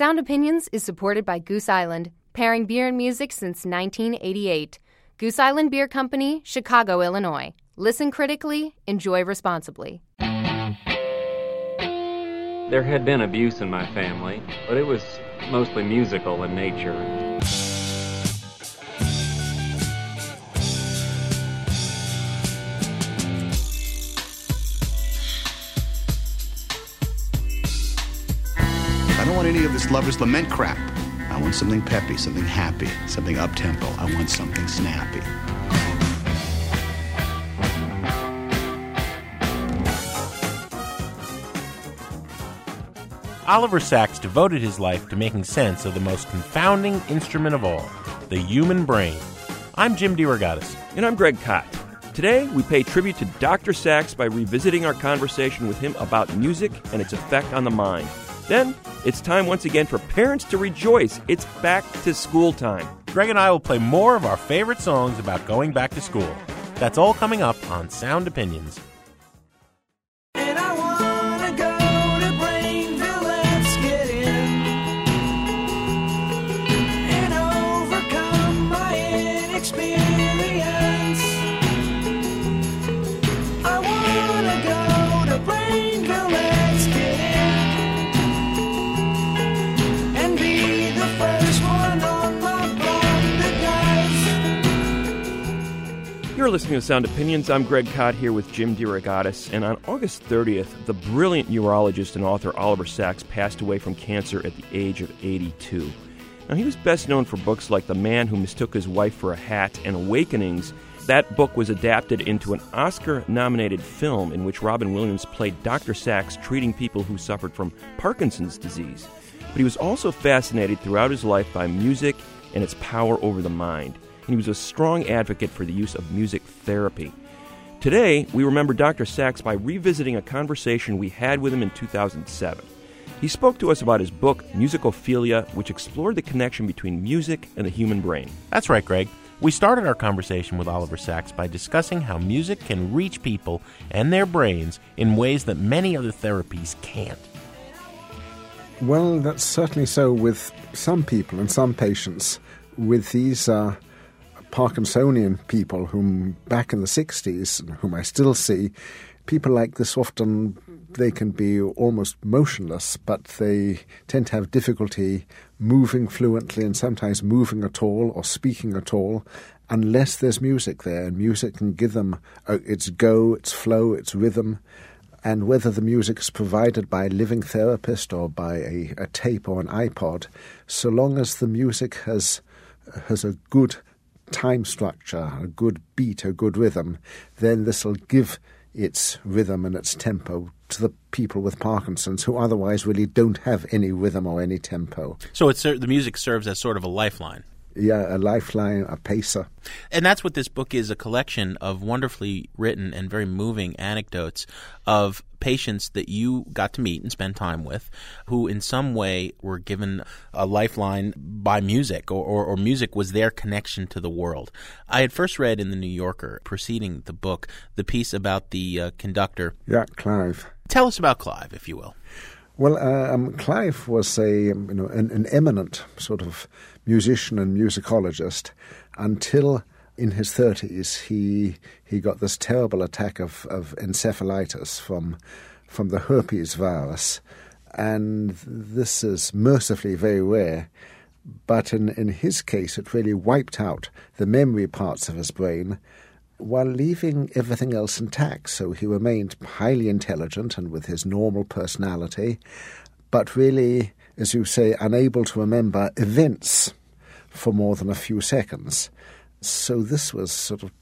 Sound Opinions is supported by Goose Island, pairing beer and music since 1988. Goose Island Beer Company, Chicago, Illinois. Listen critically, enjoy responsibly. There had been abuse in my family, but it was mostly musical in nature. Any of this lover's lament crap. I want something peppy, something happy, something up tempo. I want something snappy. Oliver Sacks devoted his life to making sense of the most confounding instrument of all, the human brain. I'm Jim DeRogatis. And I'm Greg Kot. Today, we pay tribute to Dr. Sacks by revisiting our conversation with him about music and its effect on the mind. Then, it's time once again for parents to rejoice. It's back to school time. Greg and I will play more of our favorite songs about going back to school. That's all coming up on Sound Opinions. You're listening to Sound Opinions. I'm Greg Kot here with Jim DeRogatis. And on August 30th, the brilliant neurologist and author Oliver Sacks passed away from cancer at the age of 82. Now, he was best known for books like The Man Who Mistook His Wife for a Hat and Awakenings. That book was adapted into an Oscar nominated film in which Robin Williams played Dr. Sacks treating people who suffered from Parkinson's disease. But he was also fascinated throughout his life by music and its power over the mind. And he was a strong advocate for the use of music therapy. Today, we remember Dr. Sacks by revisiting a conversation we had with him in 2007. He spoke to us about his book, Musicophilia, which explored the connection between music and the human brain. That's right, Greg. We started our conversation with Oliver Sacks by discussing how music can reach people and their brains in ways that many other therapies can't. Well, that's certainly so with some people and some patients. With these uh, Parkinsonian people, whom back in the 60s, whom I still see, people like this often they can be almost motionless, but they tend to have difficulty moving fluently and sometimes moving at all or speaking at all unless there's music there. And music can give them uh, its go, its flow, its rhythm. And whether the music is provided by a living therapist or by a, a tape or an iPod, so long as the music has has a good time structure, a good beat, a good rhythm, then this will give its rhythm and its tempo to the people with Parkinson's who otherwise really don't have any rhythm or any tempo. So it's the music serves as sort of a lifeline. Yeah, a lifeline, a pacer. And that's what this book is a collection of wonderfully written and very moving anecdotes of patients that you got to meet and spend time with who, in some way, were given a lifeline by music or, or, or music was their connection to the world. I had first read in The New Yorker, preceding the book, the piece about the uh, conductor. Yeah, Clive. Tell us about Clive, if you will. Well, uh, um, Clive was a um, you know an, an eminent sort of musician and musicologist until in his thirties he he got this terrible attack of, of encephalitis from from the herpes virus, and this is mercifully very rare. But in, in his case, it really wiped out the memory parts of his brain while leaving everything else intact. So he remained highly intelligent and with his normal personality, but really, as you say, unable to remember events for more than a few seconds. So this was sort of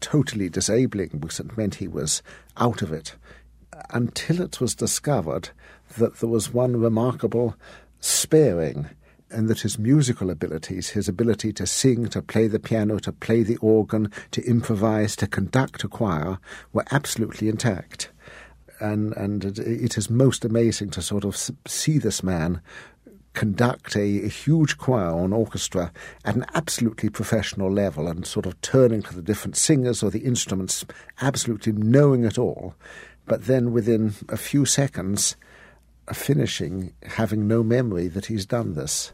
totally disabling because it meant he was out of it until it was discovered that there was one remarkable sparing and that his musical abilities, his ability to sing, to play the piano, to play the organ, to improvise, to conduct a choir, were absolutely intact. And, and it, is most amazing to sort of see this man conduct a, a, huge choir or an orchestra at an absolutely professional level and sort of turning to the different singers or the instruments, absolutely knowing it all. But then within a few seconds, finishing having no memory that he's done this.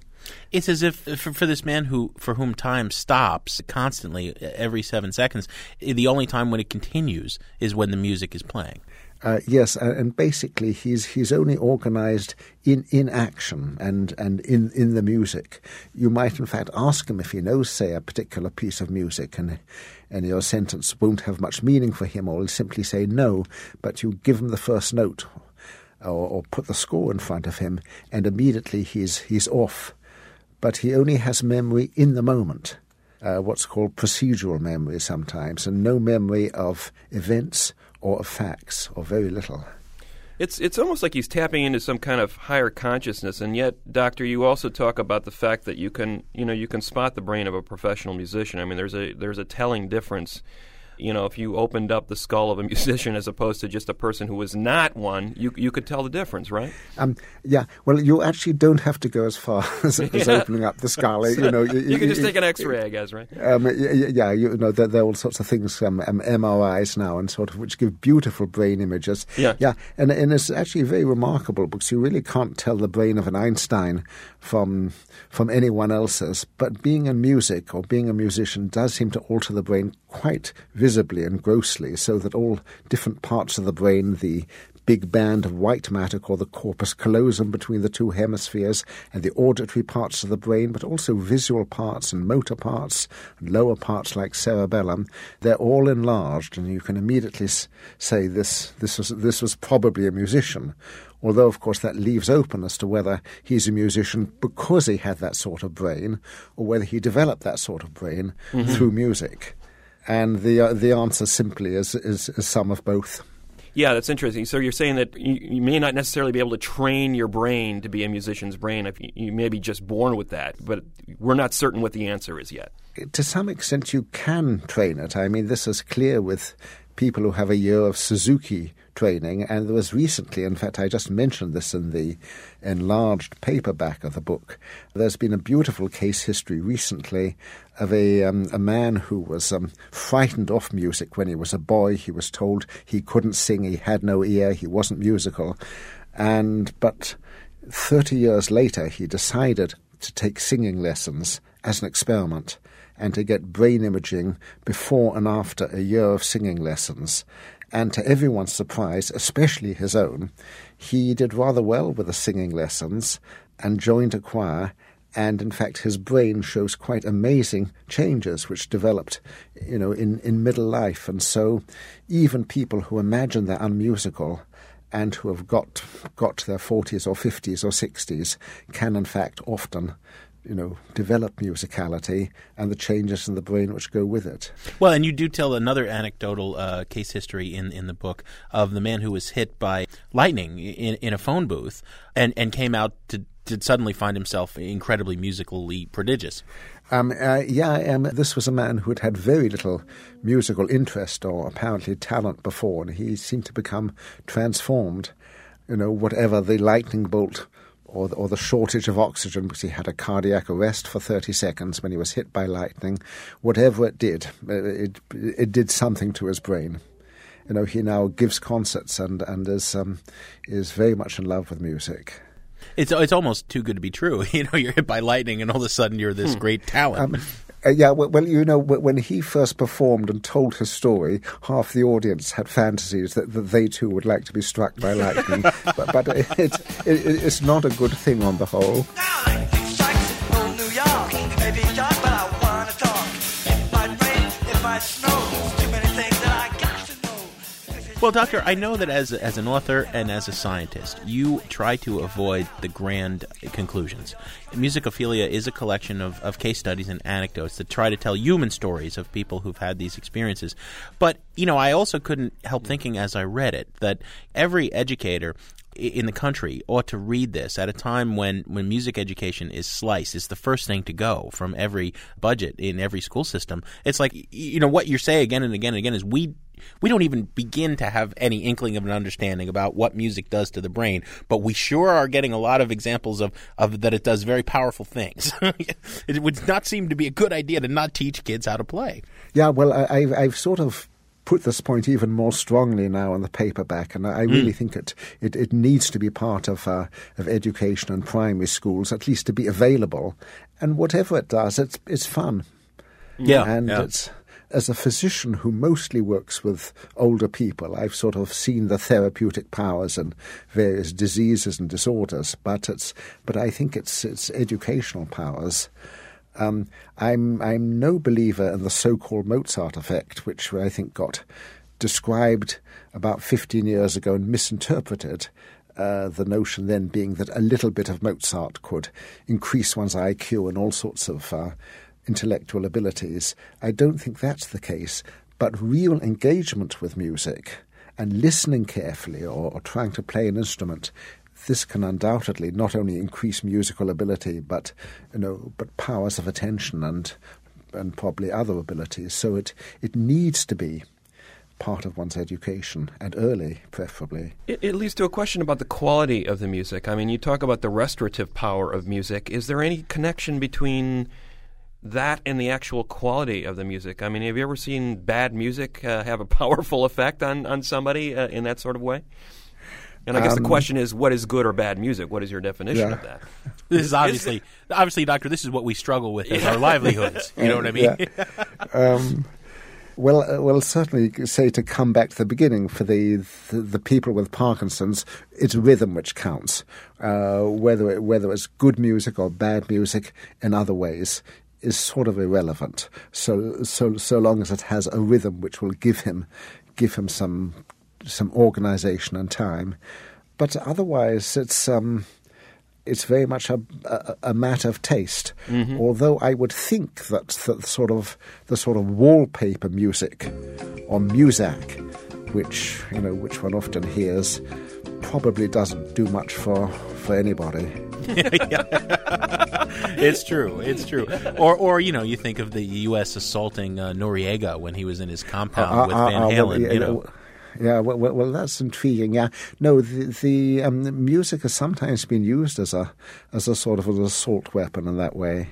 It's as if for, for this man who for whom time stops constantly every seven seconds, the only time when it continues is when the music is playing. Uh, yes, and, and basically he's he's only organised in, in action and, and in, in the music. You might in fact ask him if he knows, say, a particular piece of music, and and your sentence won't have much meaning for him, or he'll simply say no. But you give him the first note, or, or put the score in front of him, and immediately he's he's off. But he only has memory in the moment. Uh, what's called procedural memory sometimes, and no memory of events or of facts, or very little. It's it's almost like he's tapping into some kind of higher consciousness, and yet, Doctor, you also talk about the fact that you can you know you can spot the brain of a professional musician. I mean, there's a there's a telling difference you know, if you opened up the skull of a musician as opposed to just a person who was not one, you you could tell the difference, right? Um, yeah. Well, you actually don't have to go as far as, as Yeah. opening up the skull. You know, You can just take an X-ray, I guess, right? Um, yeah, you know, there, there are all sorts of things, um, um, MRIs now, and sort of which give beautiful brain images. Yeah. yeah, and and it's actually very remarkable because you really can't tell the brain of an Einstein from from anyone else's. But being in music or being a musician does seem to alter the brain quite visibly and grossly, so that all different parts of the brain, the big band of white matter called the corpus callosum between the two hemispheres and the auditory parts of the brain, but also visual parts and motor parts and lower parts like cerebellum. They're all enlarged, and you can immediately say this, this, was, this was probably a musician. Although, of course, that leaves open as to whether he's a musician because he had that sort of brain or whether he developed that sort of brain mm-hmm. through music. And the, uh, the answer simply is, is, is some of both. Yeah, that's interesting. So you're saying that you, you may not necessarily be able to train your brain to be a musician's brain. If you, you may be just born with that, but we're not certain what the answer is yet. to some extent you can train it. I mean, this is clear with people who have a year of Suzuki training, and there was recently, in fact, I just mentioned this in the enlarged paperback of the book. There's been a beautiful case history recently of a um, a man who was um, frightened off music when he was a boy. He was told he couldn't sing, he had no ear, he wasn't musical, and but 30 years later, he decided to take singing lessons as an experiment and to get brain imaging before and after a year of singing lessons. And to everyone's surprise, especially his own, he did rather well with the singing lessons and joined a choir. And in fact, his brain shows quite amazing changes which developed, you know, in, in middle life. And so, even people who imagine they're unmusical and who have got got their forties or fifties or sixties can in fact often you know develop musicality and the changes in the brain which go with it Well, and you do tell another anecdotal uh, case history in, in the book of the man who was hit by lightning in, in a phone booth and, and came out to, to suddenly find himself incredibly musically prodigious. um, uh, yeah um, this was a man who had had very little musical interest or apparently talent before and he seemed to become transformed you know whatever the lightning bolt or the, or the shortage of oxygen because he had a cardiac arrest for 30 seconds when he was hit by lightning. Whatever it did, uh, it, it did something to his brain. You know, he now gives concerts and, and is, um, is very much in love with music. It's it's almost too good to be true. You know, you're hit by lightning, and all of a sudden you're this great talent. Uh, yeah, well, well, you know, when he first performed and told his story, half the audience had fantasies that, that they too would like to be struck by lightning. but but it, it, it, it's not a good thing on the whole. Now Well, Doctor, I know that as as an author and as a scientist, you try to avoid the grand conclusions. Musicophilia is a collection of, of case studies and anecdotes that try to tell human stories of people who've had these experiences. But, you know, I also couldn't help thinking as I read it that every educator in the country ought to read this at a time when, when music education is sliced. It's the first thing to go from every budget in every school system. It's like, you know, what you say again and again and again is we we don't even begin to have any inkling of an understanding about what music does to the brain, but we sure are getting a lot of examples of, of that it does very powerful things. it would not seem to be a good idea to not teach kids how to play. Yeah, well, I, I've, I've sort of put this point even more strongly now on the paperback, and I really think it, it, it needs to be part of uh, of education and primary schools, at least to be available. And whatever it does, it's it's fun. Yeah, and yeah. it's as a physician who mostly works with older people, I've sort of seen the therapeutic powers and various diseases and disorders. But it's but I think it's it's educational powers. Um, I'm I'm no believer in the so-called Mozart effect, which I think got described about 15 years ago and misinterpreted. Uh, the notion then being that a little bit of Mozart could increase one's IQ and all sorts of uh, intellectual abilities. I don't think that's the case, but real engagement with music and listening carefully or, or trying to play an instrument this can undoubtedly not only increase musical ability, but you know, but powers of attention and and probably other abilities. So it it needs to be part of one's education and early, preferably. It, it leads to a question about the quality of the music. I mean, you talk about the restorative power of music. Is there any connection between that and the actual quality of the music? I mean, have you ever seen bad music uh, have a powerful effect on on somebody uh, in that sort of way? And I guess Um, the question is, what is good or bad music? What is your definition Yeah. of that? This is obviously, obviously, doctor. This is what we struggle with as our livelihoods. You know what I mean? Yeah. um, well, uh, well, certainly say to come back to the beginning for the the, the people with Parkinson's, it's rhythm which counts. Uh, whether it, whether it's good music or bad music in other ways is sort of irrelevant. So so so long as it has a rhythm which will give him give him some some organisation and time. But otherwise, it's. Um, it's very much a, a, a matter of taste. Although I would think that the sort of the sort of wallpaper music or muzak, which you know, which one often hears, probably doesn't do much for for anybody. it's true. It's true. Or, or you know, you think of the U.S. assaulting uh, Noriega when he was in his compound with Uh, uh, Van uh, Halen. well, yeah, you know, Yeah, well, well, well, that's intriguing. Yeah, no, the, the um, music has sometimes been used as a as a sort of an assault weapon in that way.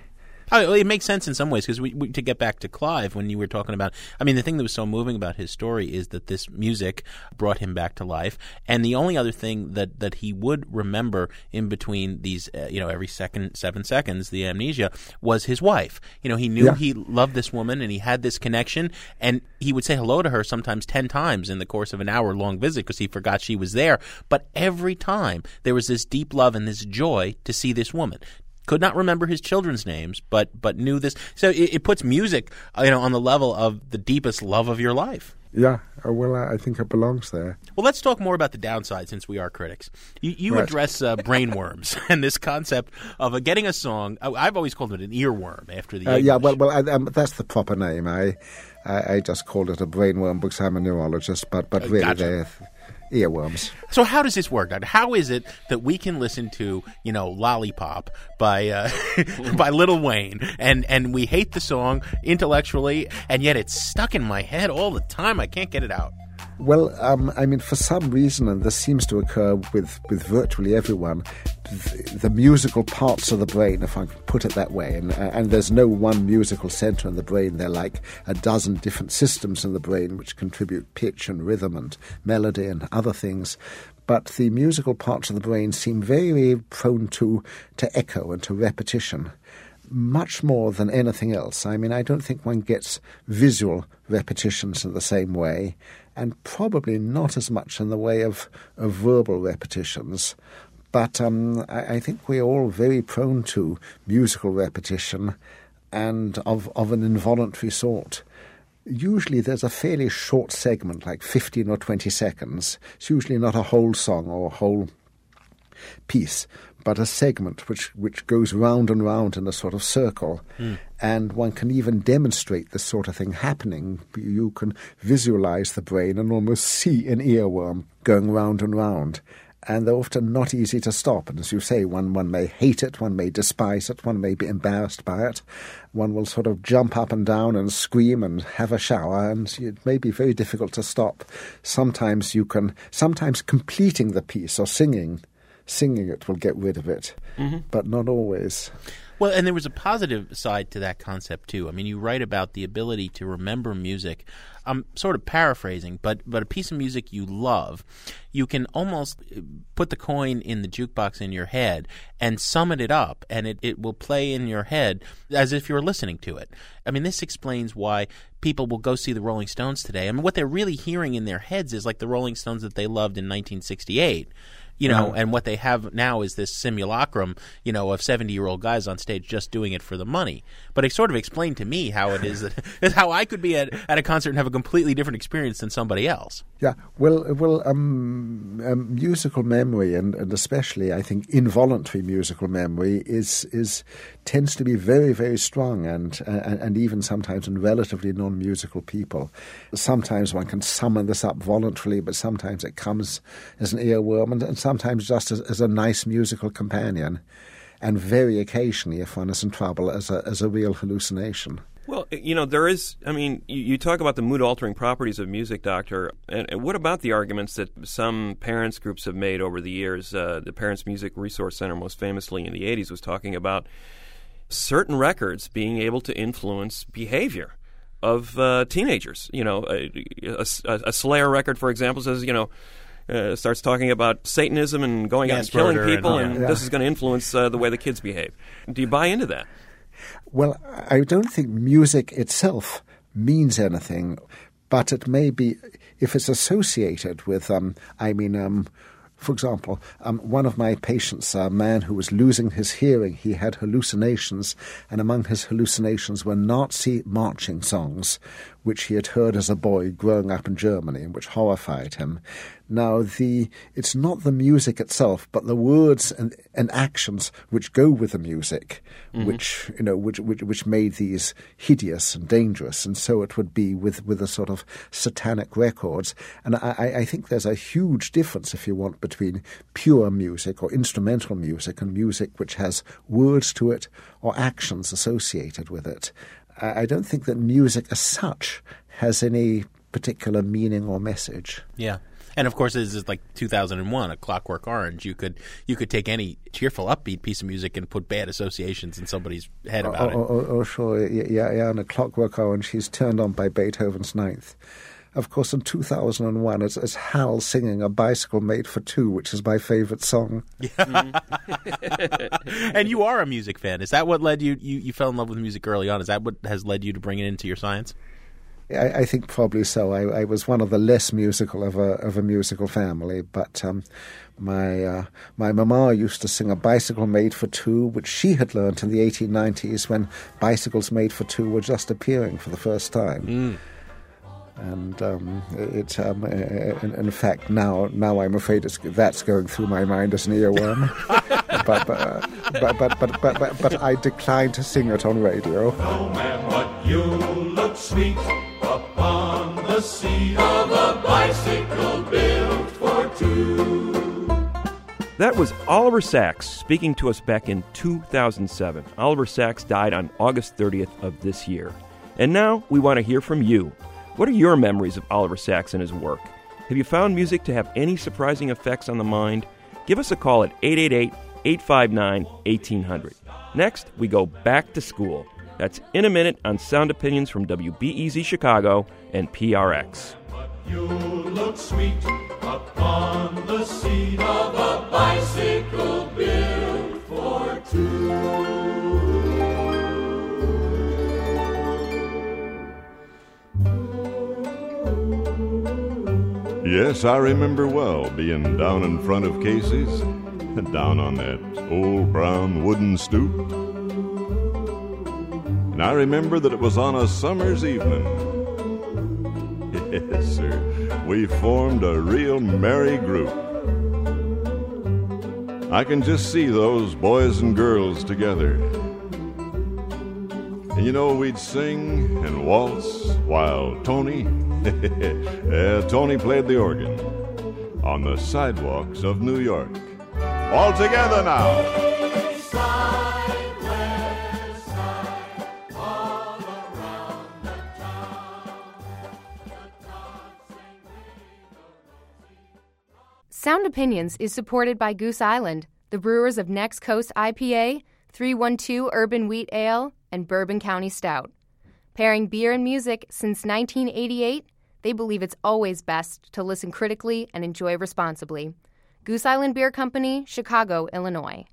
Oh, it makes sense in some ways because we, we, to get back to Clive, when you were talking about, I mean, the thing that was so moving about his story is that this music brought him back to life, and the only other thing that, that he would remember in between these, uh, you know, every second seven seconds, the amnesia was his wife. You know, he knew Yeah. he loved this woman and he had this connection, and he would say hello to her sometimes ten times in the course of an hour long visit because he forgot she was there. But every time there was this deep love and this joy to see this woman could not remember his children's names, but but knew this. So it, it puts music, uh, you know, on the level of the deepest love of your life. Yeah, uh, well, I think it belongs there. Well, let's talk more about the downside since we are critics. You, you Right. address uh, brainworms and this concept of uh, getting a song. I've always called it an earworm after the Uh, yeah, well, well, I, um, that's the proper name. I, I, I just called it a brainworm because I'm a neurologist, but but really gotcha. they're earworms. So how does this work? How is it that we can listen to you know "Lollipop" by uh, by Lil Wayne and and we hate the song intellectually, and yet it's stuck in my head all the time. I can't get it out. Well, um, I mean, for some reason, and this seems to occur with, with virtually everyone, the, the musical parts of the brain, if I can put it that way, and, and there's no one musical center in the brain, there are like a dozen different systems in the brain which contribute pitch and rhythm and melody and other things. But the musical parts of the brain seem very, very prone to, to echo and to repetition much more than anything else. I mean, I don't think one gets visual repetitions in the same way, and probably not as much in the way of, of verbal repetitions. But um, I, I think we're all very prone to musical repetition and of, of an involuntary sort. Usually there's a fairly short segment, like 15 or 20 seconds. It's usually not a whole song or a whole piece, but a segment which, which goes round and round in a sort of circle. Hmm. And one can even demonstrate this sort of thing happening. You can visualize the brain and almost see an earworm going round and round. And they're often not easy to stop. And as you say, one, one may hate it, one may despise it, one may be embarrassed by it. One will sort of jump up and down and scream and have a shower, and it may be very difficult to stop. Sometimes you can, sometimes completing the piece or singing singing it will get rid of it, but not always. Well, and there was a positive side to that concept too. I mean, you write about the ability to remember music. I'm sort of paraphrasing, but but a piece of music you love, you can almost uh, put the coin in the jukebox in your head and summon it up, and it, it will play in your head as if you're listening to it. I mean, this explains why people will go see the Rolling Stones today. I mean, what they're really hearing in their heads is like the Rolling Stones that they loved in 1968 you know, and what they have now is this simulacrum, you know, of seventy-year-old guys on stage just doing it for the money. But it sort of explained to me how it is that how I could be at, at a concert and have a completely different experience than somebody else. Yeah, well, well, um, um, musical memory, and, and especially I think involuntary musical memory, is is tends to be very, very strong, and and, and even sometimes in relatively non-musical people. Sometimes one can summon this up voluntarily, but sometimes it comes as an earworm, and, and sometimes just as, as a nice musical companion, and very occasionally, if one is in trouble, as a as a real hallucination. Well, you know, there is, I mean, you, you talk about the mood altering properties of music, Doctor. And, and, what about the arguments that some parents groups have made over the years? Uh, the Parents Music Resource Center, most famously in the 80s, was talking about certain records being able to influence behavior of uh, teenagers. You know, a, a, a, Slayer record, for example, says, you know, uh, starts talking about Satanism and going out and killing people, and, and yeah. this is going to influence uh, the way the kids behave. Do you buy into that? Well, I don't think music itself means anything, but it may be if it's associated with, um, I mean, um, for example, um, one of my patients, a man who was losing his hearing, he had hallucinations, and among his hallucinations were Nazi marching songs, which he had heard as a boy growing up in Germany, and which horrified him. Now, the it's not the music itself, but the words and, and actions which go with the music, mm-hmm. which you know, which, which which made these hideous and dangerous. And so it would be with with the sort of satanic records. And I, I think there's a huge difference, if you want, between pure music or instrumental music and music which has words to it or actions associated with it. I, don't think that music as such has any particular meaning or message. Yeah. And of course, this is like 2001, A Clockwork Orange. You could you could take any cheerful, upbeat piece of music and put bad associations in somebody's head oh, about oh, it. Oh, oh, oh, sure, yeah, yeah. And A Clockwork Orange, he's turned on by Beethoven's Ninth. Of course, in 2001, it's, it's Hal singing A Bicycle Made for Two, which is my favorite song. Yeah. and you are a music fan. Is that what led you, you, you fell in love with music early on? Is that what has led you to bring it into your science? I, I, think probably so. I, I, was one of the less musical of a of a musical family, but um, my uh, my mama used to sing a bicycle made for two, which she had learned in the 1890s when bicycles made for two were just appearing for the first time. Mm. And um, it, um, in, in, fact, now now I'm afraid that's going through my mind as an earworm. but, but, but, but, but, but, but, but I decline to sing it on radio. No man, but you look sweet upon the seat of a bicycle built for two. That was Oliver Sacks speaking to us back in 2007. Oliver Sacks died on August 30th of this year. And now we want to hear from you. What are your memories of Oliver Sacks and his work? Have you found music to have any surprising effects on the mind? Give us a call at 888 859 1800. Next, we go back to school. That's in a minute on Sound Opinions from WBEZ Chicago and PRX. You look sweet upon the seat of a bicycle built for two. Yes, I remember well being down in front of Casey's, down on that old brown wooden stoop. And I remember that it was on a summer's evening. Yes, sir, we formed a real merry group. I can just see those boys and girls together. And you know, we'd sing and waltz while Tony yeah, Tony played the organ on the sidewalks of New York. All together now. Sound Opinions is supported by Goose Island, the brewers of Next Coast IPA, 312 Urban Wheat Ale, and Bourbon County Stout. Pairing beer and music since 1988, they believe it's always best to listen critically and enjoy responsibly. Goose Island Beer Company, Chicago, Illinois.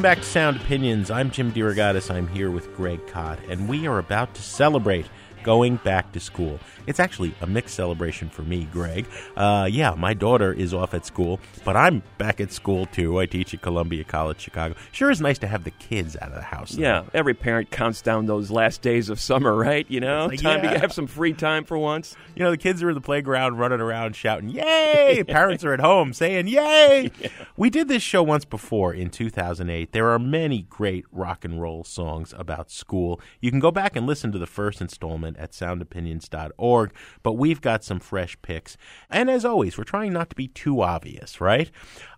Welcome back to Sound Opinions. I'm Jim DeRogatis. I'm here with Greg Kot, and we are about to celebrate going back to school. It's actually a mixed celebration for me, Greg. Uh, yeah, my daughter is off at school, but I'm back at school too. I teach at Columbia College, Chicago. Sure is nice to have the kids out of the house. though. Yeah, every parent counts down those last days of summer, right? You know, Like, time yeah. to have some free time for once. You know, the kids are in the playground running around shouting, Yay! Parents are at home saying, Yay! We did this show once before in 2008. There are many great rock and roll songs about school. You can go back and listen to the first installment at soundopinions.org, but we've got some fresh picks. And as always, we're trying not to be too obvious, right?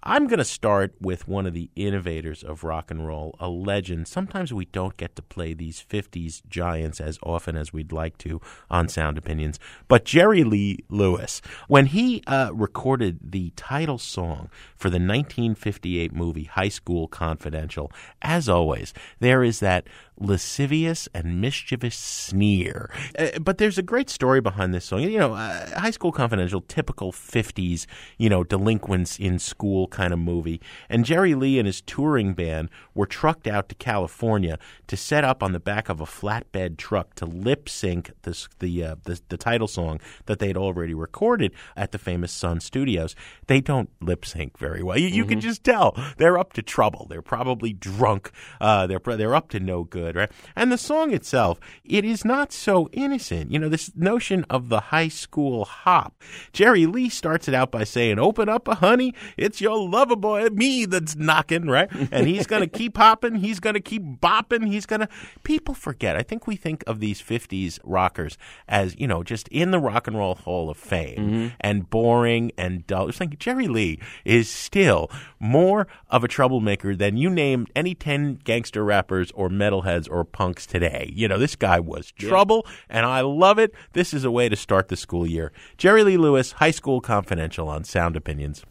I'm going to start with one of the innovators of rock and roll, a legend. Sometimes we don't get to play these 50s giants as often as we'd like to on Sound Opinions. But Jerry Lee Lewis, when he uh, recorded the title song for the 1958 movie High School Confidential, as always, there is that lascivious and mischievous sneer. Uh, but there's a great story behind this song. You know, uh, High School Confidential, typical 50s, you know, delinquents in school kind of movie. And Jerry Lee and his touring band were trucked out to California to set up on the back of a flatbed truck to lip sync this, the, uh, the the title song that they'd already recorded at the famous Sun Studios. They don't lip sync very well. You, you can just tell they're up to trouble. They're probably drunk. Uh, they're they're up to no good, right? And the song itself, it is not so innocent. You know, this notion of the high school hop. Jerry Lee starts it out by saying, "Open up, a honey, it's your lover boy, me that's knocking," right? And he's gonna keep hopping. He's gonna keep bopping. He's gonna. People forget. I think we think of these '50s rockers as you know just in the Rock and Roll Hall of Fame mm-hmm. and boring and dull. It's like Jerry Lee is still more of a troublemaker than you name any ten gangster rappers or metalheads or punks today. You know this guy was trouble, and I love it. This is a way to start the school year. Jerry Lee Lewis, High School Confidential on Sound Opinions.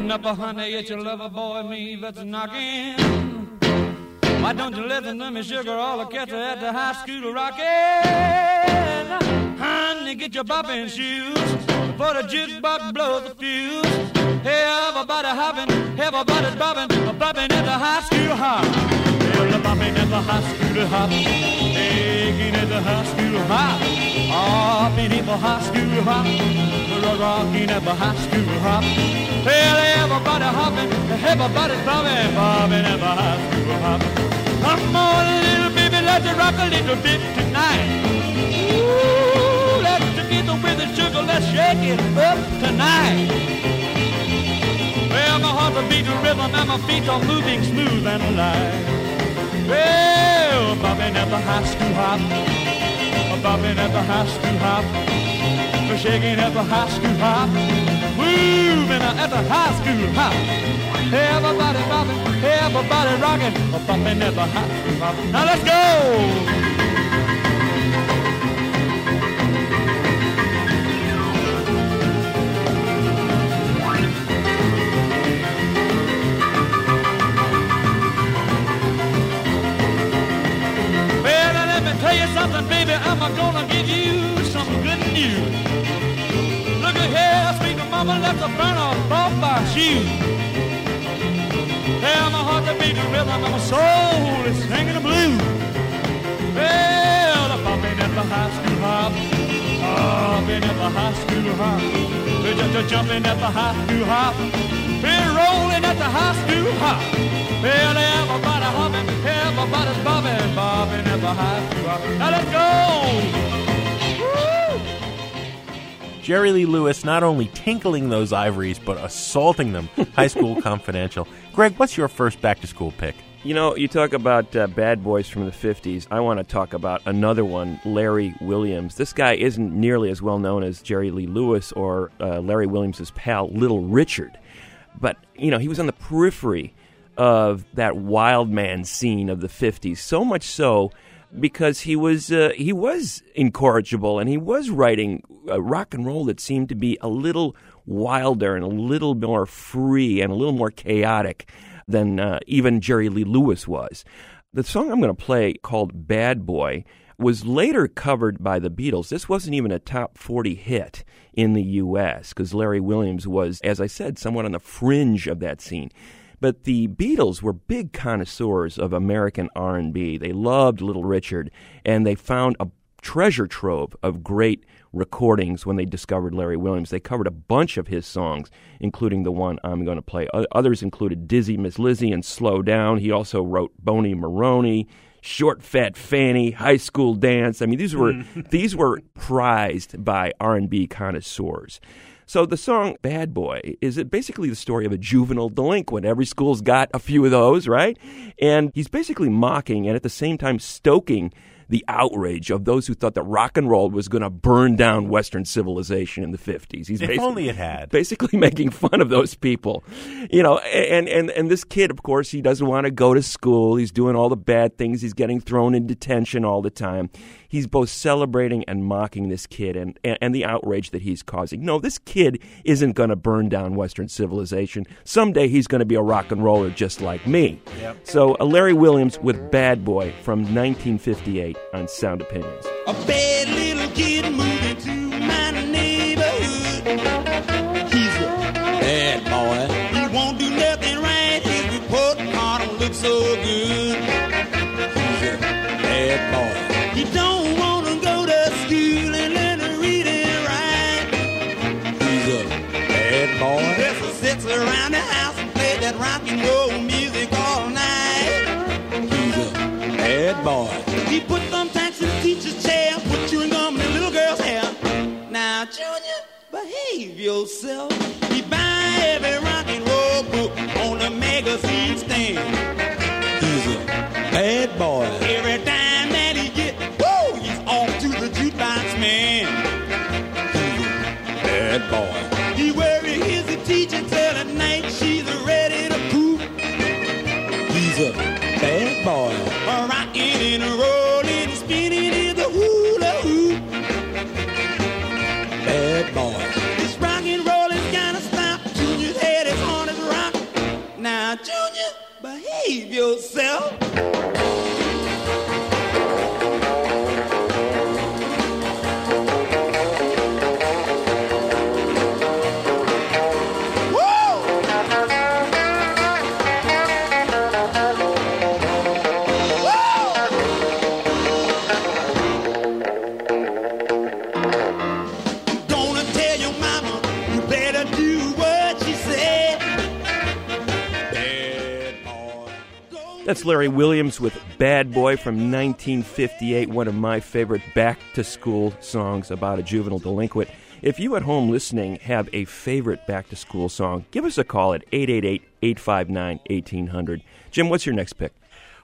Open up a honey, it's your lover boy, me that's knocking. Why don't you listen to me, sugar, all the cats are at the high school rocking? Honey, get your bopping shoes, for the jukebox blows the fuse. Hey, everybody hopping, everybody's bopping, bopping at the high school hop. Well, the bopping at the school hop, taking at the school hop, hopping at the school hop, rocking at the school hop. Well, everybody hopping, everybody's bobbing, bobbing at the school hop. Come on, little baby, let's rock a little bit tonight. Ooh, let's get the with the sugar, let's shake it up tonight. Well, my heart's a beat rhythm and my feet are moving smooth and light. Well, bobbing at the high school hop, bobbing at the high school hop, shaking at the high school hop, moving at the high school hop. Everybody bobbing, everybody rocking, bobbing at the high school hop. Now let's go. Tell baby. I'm gonna give you some good news. Look at here, sweet mama, let's burn off off my shoes. Well, my heart's a beating rhythm and my soul is singing the blues. Well, I'm bumping at the high school hop, bumping at the high school hop. We're just jumping at the high school hop. We're rolling at the high school hop. Well, everybody hopping, everybody's bobbing, bobbing at the high school hop. Now let's go! Woo! Jerry Lee Lewis not only tinkling those ivories, but assaulting them. High School Confidential. Greg, what's your first back to school pick? You know, you talk about uh, bad boys from the 50s. I want to talk about another one, Larry Williams. This guy isn't nearly as well known as Jerry Lee Lewis or uh, Larry Williams' pal, Little Richard. But, you know, he was on the periphery of that wild man scene of the 50s. So much so because he was uh, he was incorrigible and he was writing uh, rock and roll that seemed to be a little wilder and a little more free and a little more chaotic than uh, even Jerry Lee Lewis was. The song I'm going to play called Bad Boy was later covered by the Beatles. This wasn't even a top 40 hit in the US because Larry Williams was as I said somewhat on the fringe of that scene. But the Beatles were big connoisseurs of American R&B. They loved Little Richard and they found a treasure trove of great recordings when they discovered Larry Williams. They covered a bunch of his songs, including the one I'm going to play. Others included Dizzy Miss Lizzy and Slow Down. He also wrote Bony Moronie, Short Fat Fanny, High School Dance. I mean, these were these were prized by R&B connoisseurs. So the song Bad Boy is it basically the story of a juvenile delinquent. Every school's got a few of those, right? And he's basically mocking and at the same time stoking the outrage of those who thought that rock and roll was going to burn down Western civilization in the 50s. He's If only it had. basically making fun of those people. You know, and, and, and this kid, of course, he doesn't want to go to school. He's doing all the bad things. He's getting thrown in detention all the time. He's both celebrating and mocking this kid and, and, and the outrage that he's causing. No, this kid isn't going to burn down Western civilization. Someday he's going to be a rock and roller just like me. So, uh, Larry Williams with Bad Boy from 1958 on Sound Opinions. Yourself. He buy every rock and roll book on the magazine stand. He's a bad boy. Every Junior, behave yourself. That's Larry Williams with Bad Boy from 1958, one of my favorite back to school songs about a juvenile delinquent. If you at home listening have a favorite back to school song, give us a call at 888 859 1800. Jim, what's your next pick?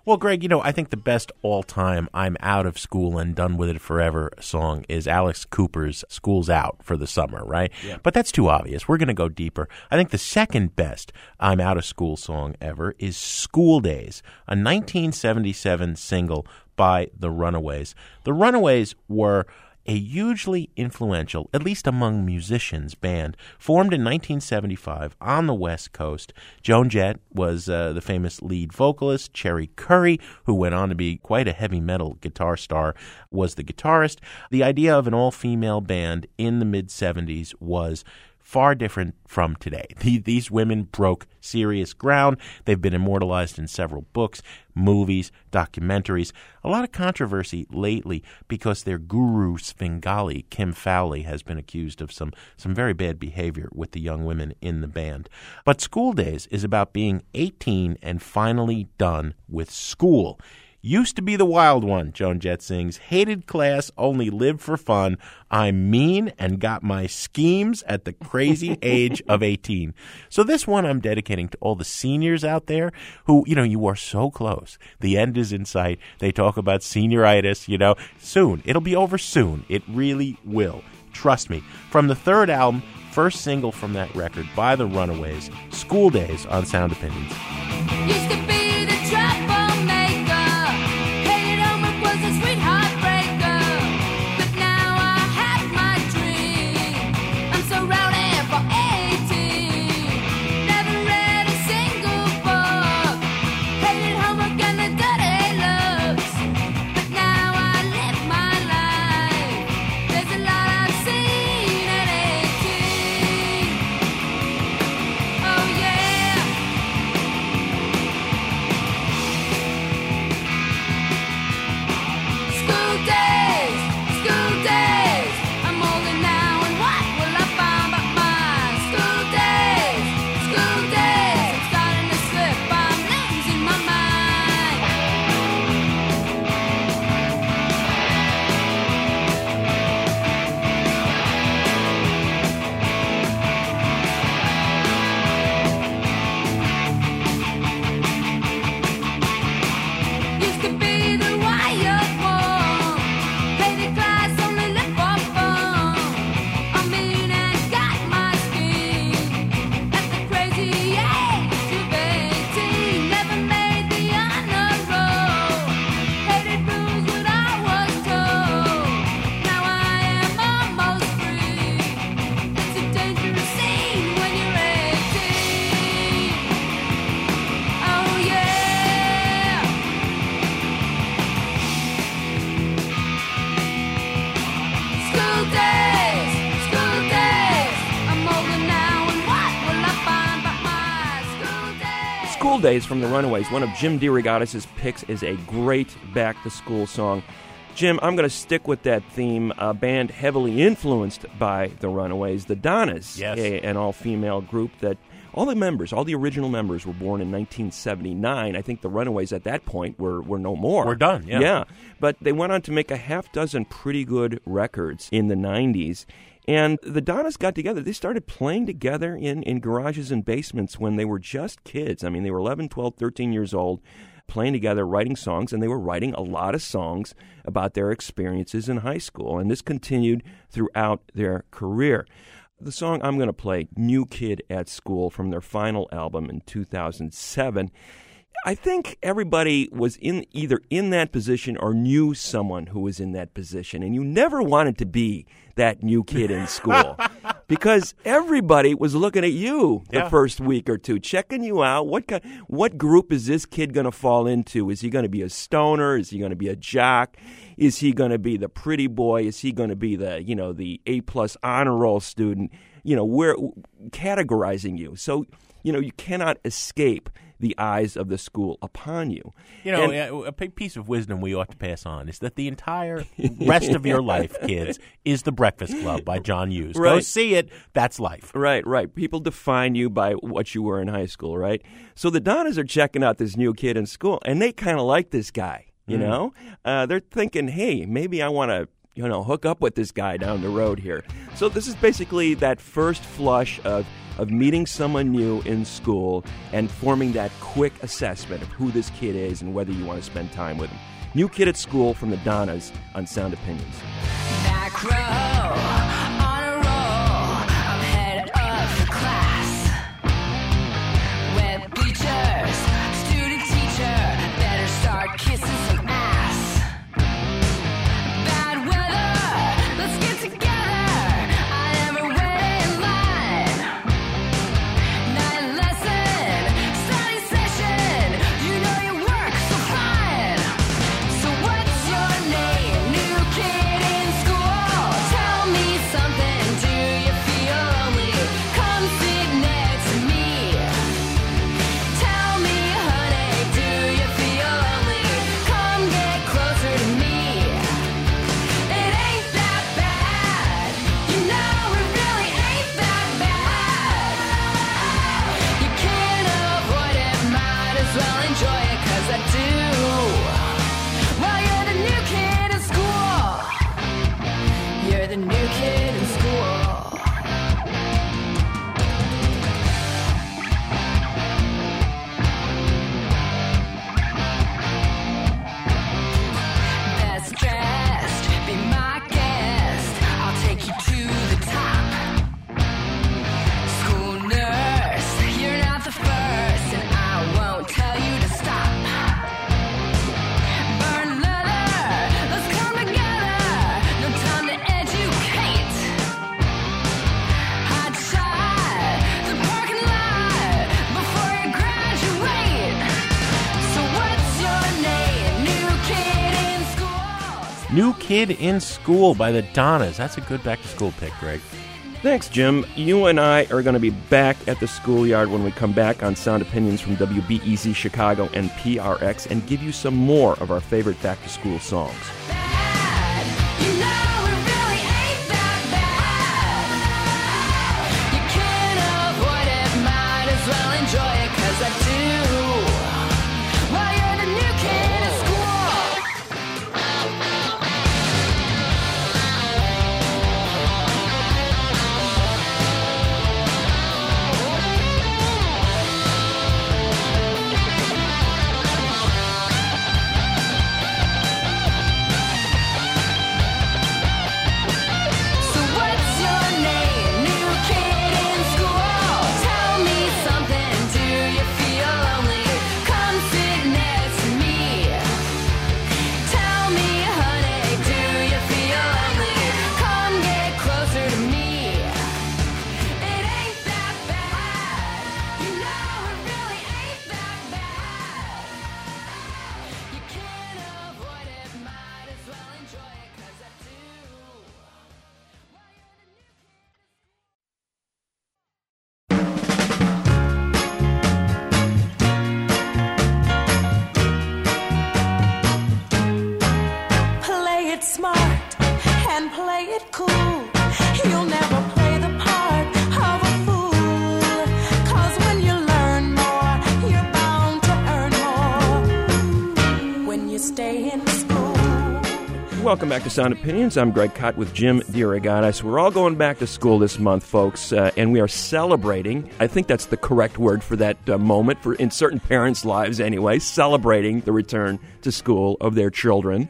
Well, Greg, you know, I think the best all time I'm out of school and done with it forever song is Alice Cooper's School's Out for the summer, right? But that's too obvious. We're going to go deeper. I think the second best I'm out of school song ever is School Days, a 1977 single by The Runaways. The Runaways were a hugely influential, at least among musicians, band formed in 1975 on the West Coast. Joan Jett was uh, the famous lead vocalist. Cherie Currie, who went on to be quite a heavy metal guitar star, was the guitarist. The idea of an all female band in the mid 70s was far different from today. The- These women broke serious ground. They've been immortalized in several books, movies, documentaries. A lot of controversy lately because their guru Svengali, Kim Fowley, has been accused of some, some very bad behavior with the young women in the band. But School Days is about being 18 and finally done with school. Used to be the wild one, Joan Jett sings. Hated class, only lived for fun. I'm mean and got my schemes at the crazy age of 18. So this one I'm dedicating to all the seniors out there who, you know, you are so close. The end is in sight. They talk about senioritis, you know, soon. It'll be over soon. It really will. Trust me. From the third album, first single from that record by the Runaways, School Days on Sound Opinions. Days? From the Runaways, one of Jim DeRogatis' picks, is a great back to school song. Jim, I'm going to stick with that theme. A band heavily influenced by the Runaways, the Donnas, Yes. a- an all female group that all the members, all the original members, were born in 1979. I think the Runaways at that point were, were no more. We're done, yeah. Yeah. But they went on to make a half dozen pretty good records in the 90s. And the Donnas got together. They started playing together in, in garages and basements when they were just kids. I mean, they were 11, 12, 13 years old, playing together, writing songs, and they were writing a lot of songs about their experiences in high school. And this continued throughout their career. The song I'm going to play, New Kid at School, from their final album in 2007. I think everybody was in either in that position or knew someone who was in that position, and you never wanted to be that new kid in school because everybody was looking at you the Yeah. first week or two, checking you out. What kind, what group is this kid going to fall into? Is he going to be a stoner? Is he going to be a jock? Is he going to be the pretty boy? Is he going to be the you know the A plus honor roll student? You know, we're categorizing you. So you know you cannot escape the eyes of the school upon you. You know, And- a piece of wisdom we ought to pass on is that the entire rest of your life, kids, is The Breakfast Club by John Hughes. Go see it. That's life. Right, right. People define you by what you were in high school, right? So the Donnas are checking out this new kid in school, and they kind of like this guy. You know, uh, they're thinking, "Hey, maybe I want to." You know, hook up with this guy down the road here. So this is basically that first flush of of meeting someone new in school and forming that quick assessment of who this kid is and whether you want to spend time with him. New kid at school from the Donnas on Sound Opinions. Back Kid in School by the Donnas. That's a good back to school pick, Greg. Thanks, Jim. You and I are going to be back at the schoolyard when we come back on Sound Opinions from WBEZ Chicago and PRX and give you some more of our favorite back to school songs. Welcome back to Sound Opinions. I'm Greg Kot with Jim DeRogatis. We're all going back to school this month, folks, uh, and we are celebrating. I think that's the correct word for that uh, moment, for in certain parents' lives anyway, celebrating the return to school of their children.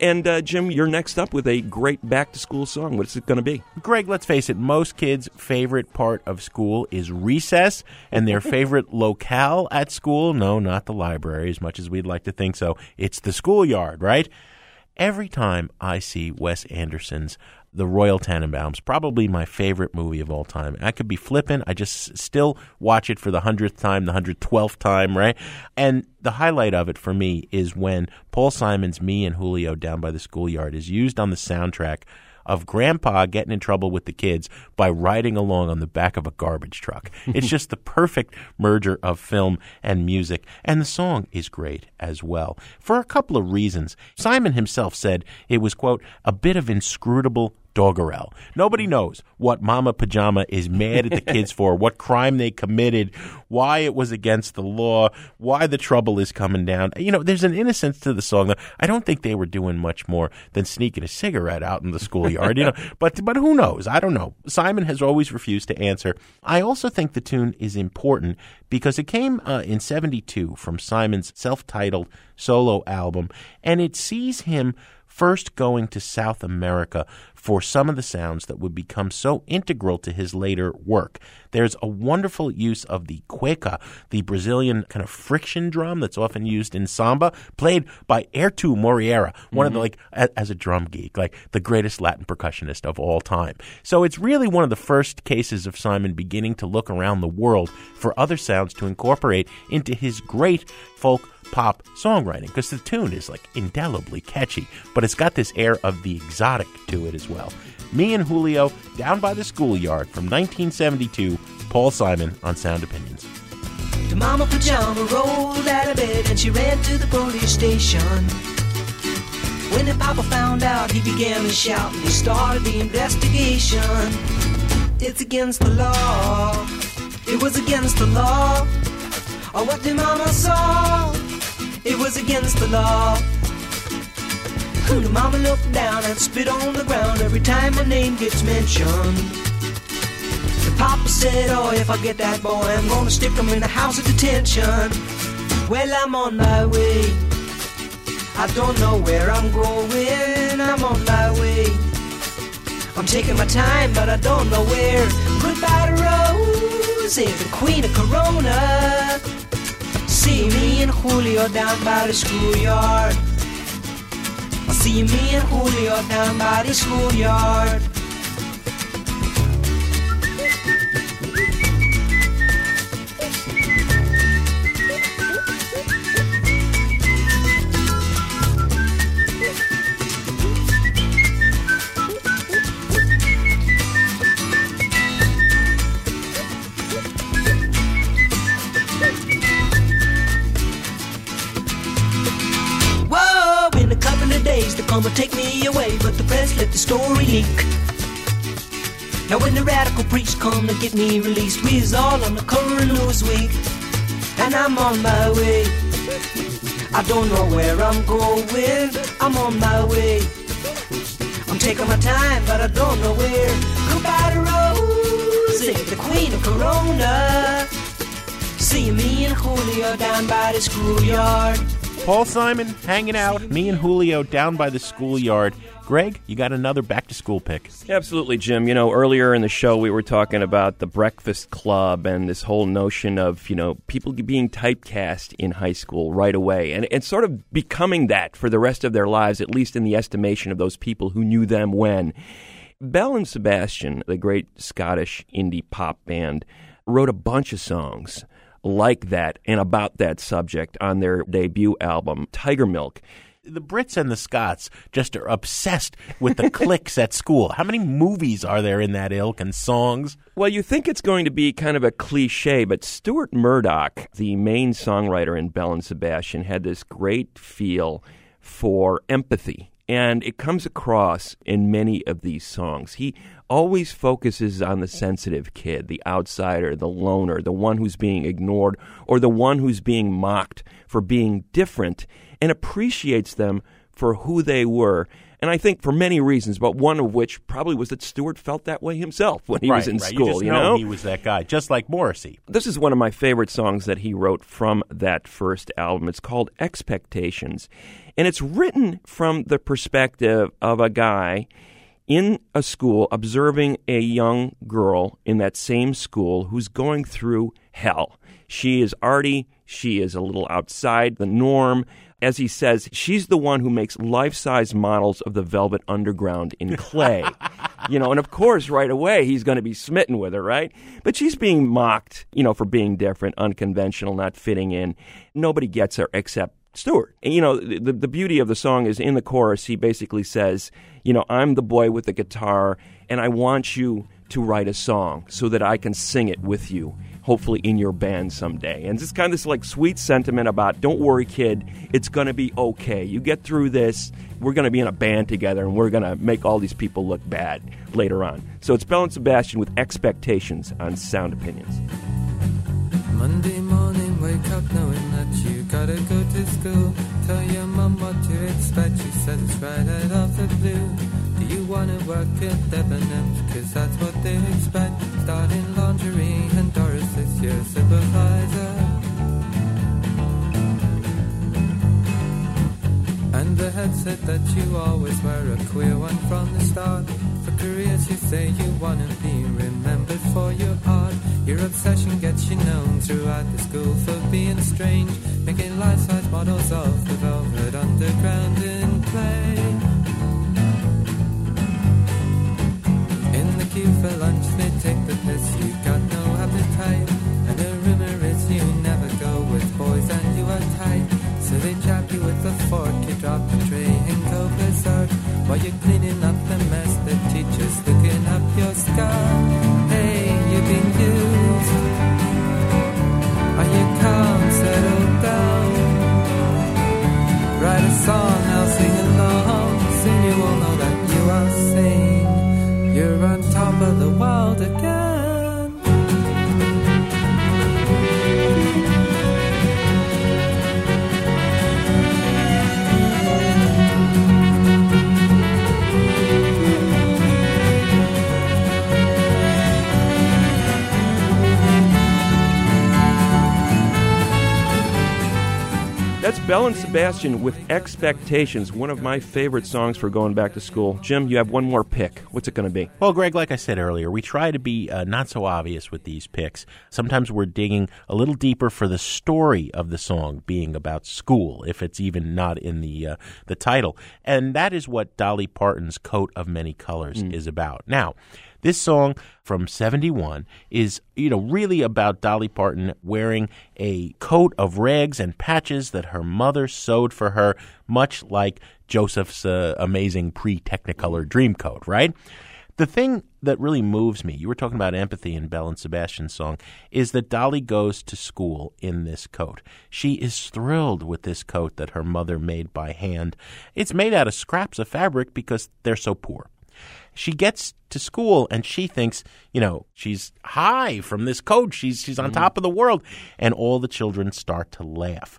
And uh, Jim, you're next up with a great back to school song. What's it going to be? Greg, let's face it, most kids' favorite part of school is recess, and their favorite locale at school, no, not the library, as much as we'd like to think so, it's the schoolyard, right? Every time I see Wes Anderson's The Royal Tenenbaums, probably my favorite movie of all time. I could be flippant. I just still watch it for the hundredth time, the hundred twelfth time, right? And the highlight of it for me is when Paul Simon's "Me and Julio Down by the Schoolyard" is used on the soundtrack of grandpa getting in trouble with the kids by riding along on the back of a garbage truck. It's just the perfect merger of film and music, and the song is great as well. For a couple of reasons. Simon himself said it was, quote, a bit of inscrutable doggerel. Nobody knows what Mama Pajama is mad at the kids for, what crime they committed, why it was against the law, why the trouble is coming down. You know, there's an innocence to the song I don't think they were doing much more than sneaking a cigarette out in the schoolyard, you know. But but who knows? I don't know. Simon has always refused to answer. I also think the tune is important because it came uh, in 72 from Simon's self-titled solo album and it sees him first going to South America for some of the sounds that would become so integral to his later work. There's a wonderful use of the cuíca, the Brazilian kind of friction drum that's often used in samba, played by Airto Moreira, one of the mm-hmm. like a- as a drum geek, like the greatest Latin percussionist of all time. So it's really one of the first cases of Simon beginning to look around the world for other sounds to incorporate into his great folk pop songwriting because the tune is like indelibly catchy, but it's got this air of the exotic to it as well. Me and Julio down by the schoolyard from 1972, Paul Simon on Sound Opinions. The mama pajama rolled out of bed and she ran to the police station. When the papa found out, he began to shout and he started the investigation. It's against the law. It was against the law. Or what the mama saw. It was against the law. The mama looked down and spit on the ground every time my name gets mentioned. The papa said, Oh, if I get that boy, I'm gonna stick him in the house of detention. Well, I'm on my way. I don't know where I'm going. I'm on my way. I'm taking my time, but I don't know where. Goodbye to Rose, the queen of Corona. See me and Julio down by the schoolyard. See me and Julio down by the schoolyard. And take me away, but the press let the story leak. Now when the radical preach come to get me released, we is all on the cover of Newsweek, and I'm on my way. I don't know where I'm going, I'm on my way. I'm taking my time, but I don't know where. Goodbye to Rosie, the queen of Corona. See me and Julio down by the schoolyard. Paul Simon hanging out, me and Julio down by the schoolyard. Greg, you got another back to school pick. Absolutely, Jim. You know, earlier in the show, we were talking about the Breakfast Club and this whole notion of, you know, people being typecast in high school right away and, and sort of becoming that for the rest of their lives, at least in the estimation of those people who knew them when. Belle and Sebastian, the great Scottish indie pop band, wrote a bunch of songs like that and about that subject on their debut album, Tigermilk. The Brits and the Scots just are obsessed with the cliques at school. How many movies are there in that ilk and songs? Well, you think it's going to be kind of a cliche, but Stuart Murdoch, the main songwriter in Belle and Sebastian, had this great feel for empathy. And it comes across in many of these songs. He always focuses on the sensitive kid, the outsider, the loner, the one who's being ignored, or the one who's being mocked for being different, and appreciates them for who they were. And I think for many reasons, but one of which probably was that Stuart felt that way himself when he right, was in right. school. You, you know, know, he was that guy, just like Morrissey. this is one of my favorite songs that he wrote from that first album. It's called Expectations. And it's written from the perspective of a guy in a school observing a young girl in that same school who's going through hell. She is arty, she is a little outside the norm. As he says, she's the one who makes life size models of the Velvet Underground in clay. you know, and of course, right away, he's going to be smitten with her, right? But she's being mocked, you know, for being different, unconventional, not fitting in. Nobody gets her except Stuart. And, you know, the, the beauty of the song is in the chorus, he basically says, you know, I'm the boy with the guitar, and I want you to write a song so that I can sing it with you, hopefully in your band someday. And it's kind of this like sweet sentiment about, don't worry, kid, it's going to be okay. You get through this. We're going to be in a band together, and we're going to make all these people look bad later on. So it's Belle and Sebastian with expectations on Sound Opinions. Monday morning, wake up knowing that you gotta go to school. Tell your mum what to expect, she says it's right out of the blue. Do you wanna work at Debenhams? Cause that's what they expect. Starting lingerie and Doris is your supervisor. And the head said that you always were a queer one from the start. Careers, you say you wanna be remembered for your art. Your obsession gets you known throughout the school for being strange, making life-size models of the velvet underground in play. In the queue for lunch, they take the piss. You got no appetite, and the rumor is you never go with boys, and you are tight. So they jab you with a fork, you drop the tray and go berserk while you're cleaning up Hey, you've been used. You down? Write a song, I'll sing along. Soon you will know that you are sane. You're on top of the world again. Belle and Sebastian with Expectations, one of my favorite songs for going back to school. Jim, you have one more pick. What's it going to be? Well, Greg, like I said earlier, we try to be uh, not so obvious with these picks. Sometimes we're digging a little deeper for the story of the song being about school, if it's even not in the uh, the title. And that is what Dolly Parton's Coat of Many Colors is about. Now, this song from 71 is, you know, really about Dolly Parton wearing a coat of rags and patches that her mother sewed for her, much like Joseph's uh, amazing pre Technicolor dream coat, right? The The thing that really moves me, you were talking about empathy in Belle and Sebastian's song, is that Dolly goes to school in this coat. She is thrilled with this coat that her mother made by hand. It's made out of scraps of fabric because they're so poor. She gets to school and she thinks, you know, she's high from this coat. She's she's on mm-hmm. top of the world, and all the children start to laugh.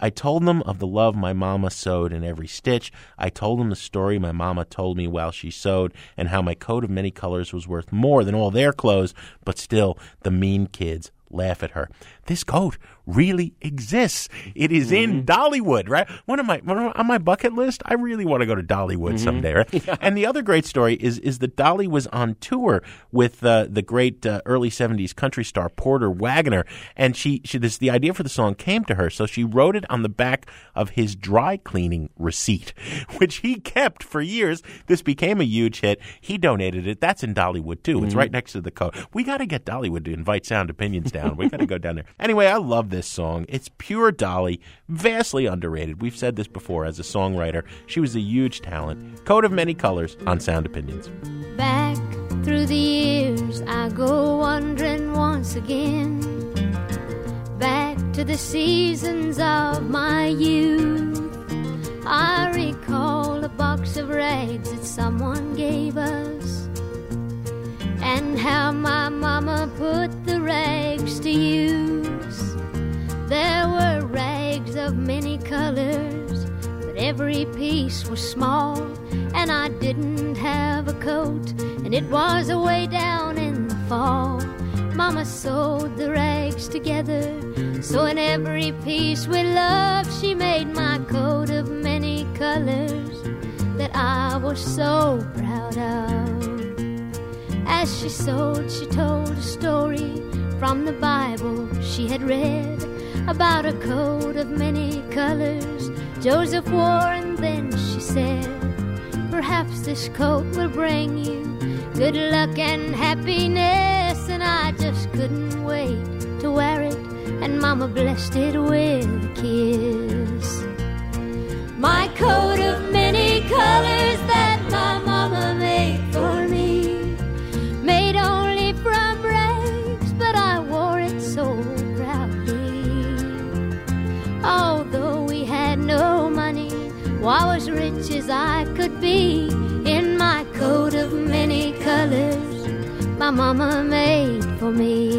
I told them of the love my mama sewed in every stitch. I told them the story my mama told me while she sewed, and how my coat of many colors was worth more than all their clothes, but still the mean kids laugh at her. This coat really exists. It is in Dollywood, right? One of my one of, on my bucket list. I really want to go to Dollywood someday, right? And the other great story is is that Dolly was on tour with uh, the great uh, early '70s country star Porter Wagoner, and she she this the idea for the song came to her, so she wrote it on the back of his dry cleaning receipt, which he kept for years. This became a huge hit. He donated it. That's in Dollywood too. It's right next to the coat. We got to get Dollywood to invite Sound Opinions down. We got to go down there. Anyway, I love this song. It's pure Dolly, vastly underrated. We've said this before as a songwriter. She was a huge talent. Coat of many colors on Sound Opinions. Back through the years, I go wandering once again. Back to the seasons of my youth. I recall a box of rags that someone gave us. And how my mama put the rags to use. There were rags of many colors, but every piece was small. And I didn't have a coat, and it was away down in the fall. Mama sewed the rags together, so in every piece with love, she made my coat of many colors that I was so proud of. As she sewed, she told a story from the Bible she had read about a coat of many colors Joseph wore, and then she said, Perhaps this coat will bring you good luck and happiness. And I just couldn't wait to wear it, and Mama blessed it with a kiss. My coat of many colors that my mama made for I was rich as I could be in my coat of many colors my mama made for me.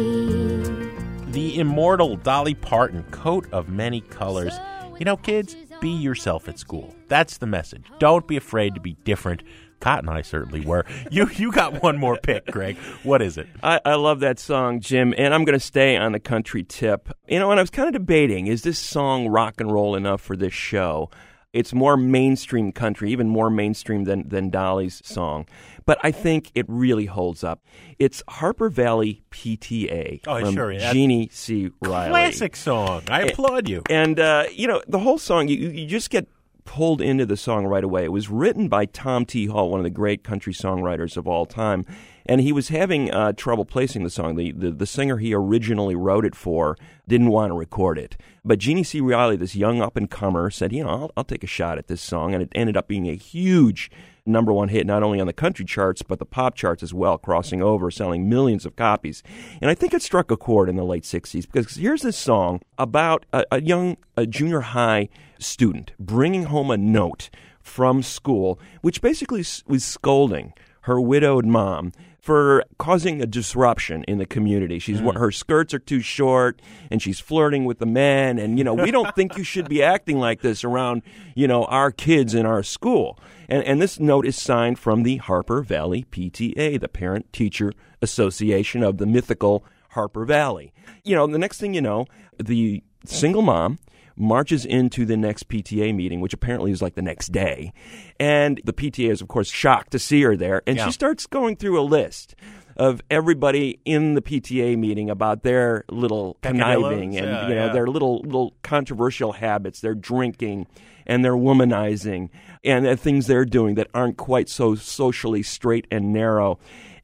The immortal Dolly Parton, coat of many colors. You know, kids, be yourself at school. That's the message. Don't be afraid to be different. Cotton and I certainly were. You you got one more pick, Greg. What is it? I, I love that song, Jim, and I'm going to stay on the country tip. You know, and I was kind of debating is this song rock and roll enough for this show? It's more mainstream country, even more mainstream than, than Dolly's song. But I think it really holds up. It's Harper Valley PTA Oh, from sure, yeah. Jeannie C. Riley. Classic song. I applaud you. And uh, you know, the whole song, you, you just get pulled into the song right away. It was written by Tom T. Hall, one of the great country songwriters of all time, and he was having uh, trouble placing the song. The, the the singer he originally wrote it for didn't want to record it, but Jeannie C. Riley, this young up and comer, said, "You know, I'll, I'll take a shot at this song," and it ended up being a huge number one hit not only on the country charts but the pop charts as well crossing over selling millions of copies and i think it struck a chord in the late 60s because here's this song about a, a young a junior high student bringing home a note from school which basically was scolding her widowed mom for causing a disruption in the community. She's mm. her skirts are too short and she's flirting with the men and you know, we don't think you should be acting like this around, you know, our kids in our school. And and this note is signed from the Harper Valley PTA, the Parent Teacher Association of the mythical Harper Valley. You know, the next thing you know, the single mom marches into the next PTA meeting, which apparently is like the next day. And the PTA is, of course, shocked to see her there. And Yeah. she starts going through a list of everybody in the PTA meeting about their little conniving and Yeah, you know yeah. their little little controversial habits, their drinking and their womanizing and the things they're doing that aren't quite so socially straight and narrow.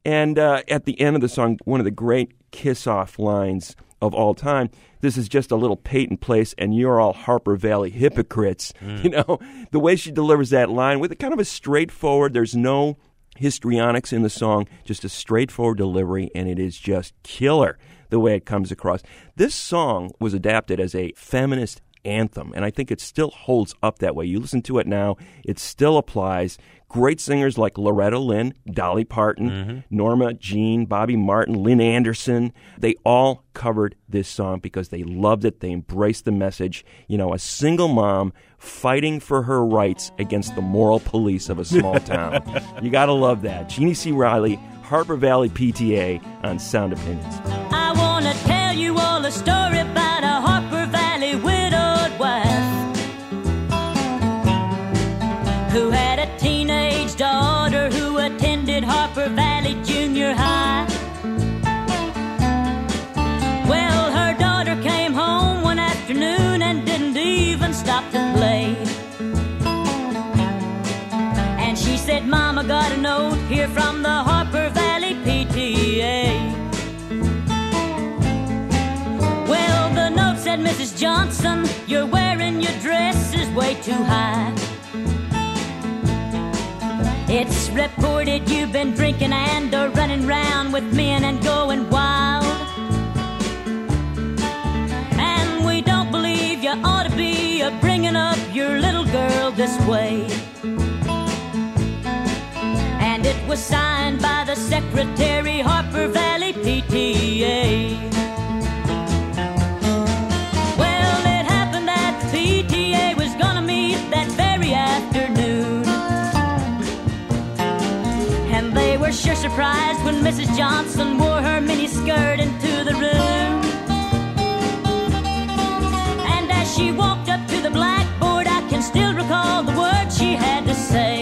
And uh, at the end of the song, one of the great kiss off lines of all time. This is just a little Peyton Place, and you're all Harper Valley hypocrites. Mm. You know, the way she delivers that line with a kind of a straightforward, there's no histrionics in the song, just a straightforward delivery, and it is just killer the way it comes across. This song was adapted as a feminist anthem, and I think it still holds up that way. You listen to it now, it still applies. Great singers like Loretta Lynn, Dolly Parton, mm-hmm. Norma Jean, Bobby Martin, Lynn Anderson, they all covered this song because they loved it. They embraced the message. You know, a single mom fighting for her rights against the moral police of a small town. you got to love that. Jeannie C. Riley, Harper Valley PTA on Sound Opinions. I wanna tell you all a story said, Mama got a note here from the Harper Valley PTA. Well, the note said, Mrs. Johnson, you're wearing your dress is way too high. It's reported you've been drinking and are running round with men and going wild. And we don't believe you ought to be bringing up your little girl this way. Was signed by the secretary, Harper Valley PTA. Well, it happened that the PTA was gonna meet that very afternoon. And they were sure surprised when Mrs. Johnson wore her mini skirt into the room. And as she walked up to the blackboard, I can still recall the words she had to say.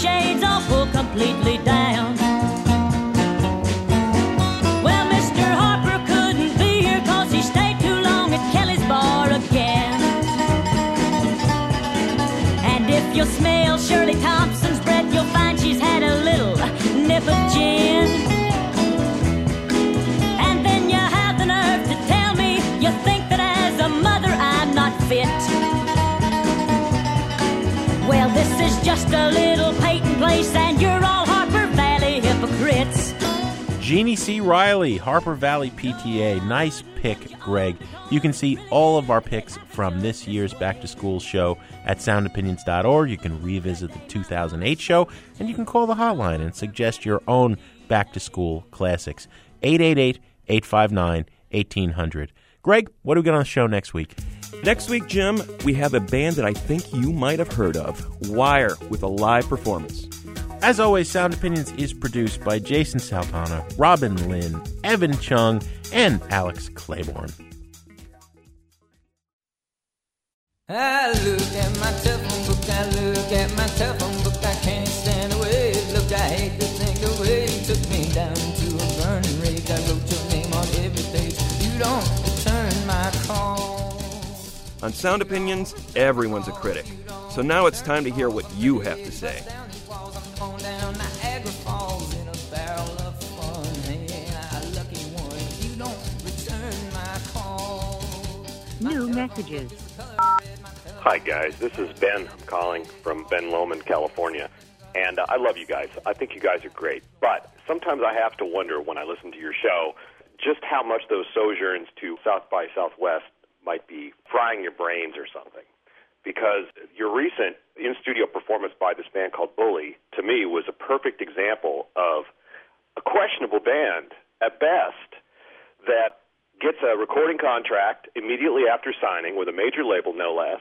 Shades all pulled completely down? Well, Mr. Harper couldn't be here cause he stayed too long at Kelly's bar again. And if you smell Shirley Thompson's breath, you'll find she's had a little nip of gin. And then you have the nerve to tell me you think that as a mother I'm not fit. Well, this is just a little Peyton Jeannie C. Riley, Harper Valley PTA. Nice pick, Greg. You can see all of our picks from this year's Back to School show at soundopinions.org. You can revisit the 2008 show, and you can call the hotline and suggest your own Back to School classics. 888 859 1800. Greg, what do we got on the show next week? Next week, Jim, we have a band that I think you might have heard of Wire with a live performance. As always, Sound Opinions is produced by Jason Saldanha, Robin Linn, Evan Chung, and Alex Claiborne. I look at my telephone book, I look at my telephone book, I can't stand away. Look, I hate to think the way you took me down to a burning rage. I wrote your name on every page. You don't return my call. On Sound Opinions, everyone's a critic. So now it's time to hear what you have to say. New messages. Hi, guys. This is Ben. I'm calling from Ben Lomond, California. And uh, I love you guys. I think you guys are great. But sometimes I have to wonder when I listen to your show just how much those sojourns to South by Southwest might be frying your brains or something. Because your recent in studio performance by this band called Bully, to me, was a perfect example of a questionable band at best that gets a recording contract immediately after signing with a major label, no less,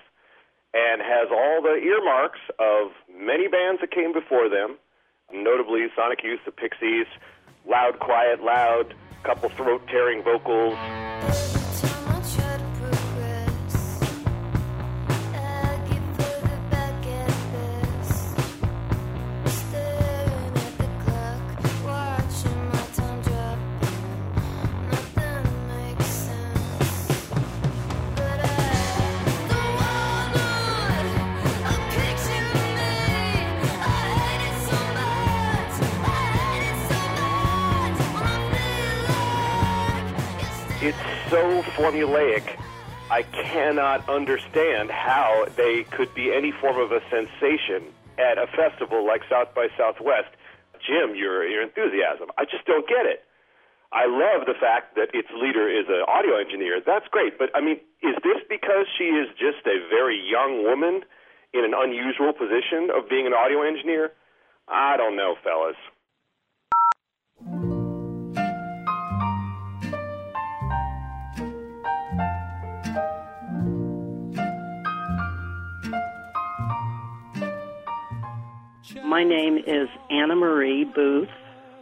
and has all the earmarks of many bands that came before them, notably Sonic Youth, the Pixies, loud, quiet, loud, couple throat tearing vocals. Formulaic. I cannot understand how they could be any form of a sensation at a festival like South by Southwest. Jim, your your enthusiasm, I just don't get it. I love the fact that its leader is an audio engineer. That's great, but I mean, is this because she is just a very young woman in an unusual position of being an audio engineer? I don't know, fellas. My name is Anna Marie Booth.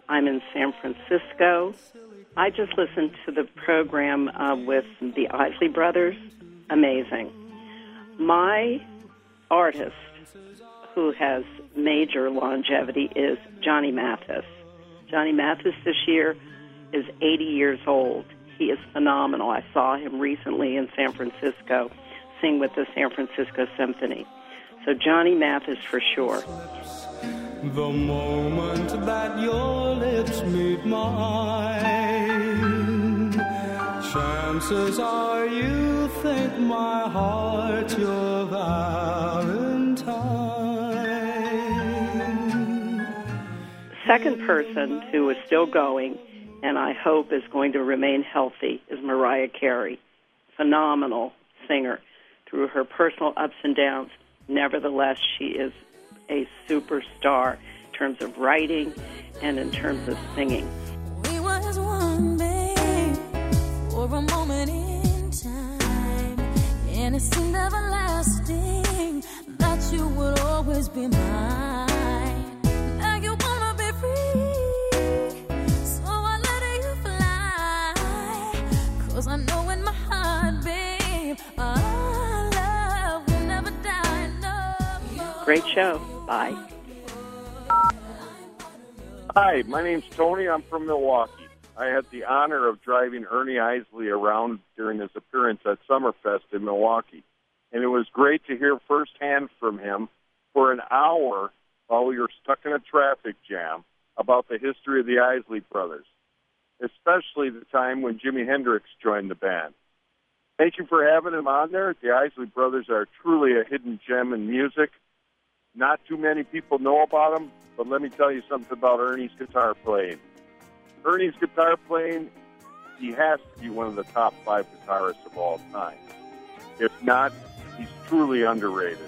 I'm in San Francisco. I just listened to the program uh, with the Isley Brothers. Amazing. My artist who has major longevity is Johnny Mathis. Johnny Mathis this year is 80 years old. He is phenomenal. I saw him recently in San Francisco sing with the San Francisco Symphony. So Johnny Mathis for sure. The moment that your lips meet mine, chances are you think my heart's your Valentine. Second person who is still going and I hope is going to remain healthy is Mariah Carey. Phenomenal singer through her personal ups and downs. Nevertheless, she is a superstar in terms of writing and in terms of singing. We was one, babe, for a moment in time, and it seemed everlasting that you would always be mine. Now you wanna be free, so I let you fly. Cause I know in my heart, babe, our love will never die. No. Great show. Bye. Hi, my name's Tony. I'm from Milwaukee. I had the honor of driving Ernie Isley around during his appearance at Summerfest in Milwaukee. And it was great to hear firsthand from him for an hour while we were stuck in a traffic jam about the history of the Isley brothers, especially the time when Jimi Hendrix joined the band. Thank you for having him on there. The Isley brothers are truly a hidden gem in music. Not too many people know about him, but let me tell you something about Ernie's guitar playing. Ernie's guitar playing, he has to be one of the top five guitarists of all time. If not, he's truly underrated.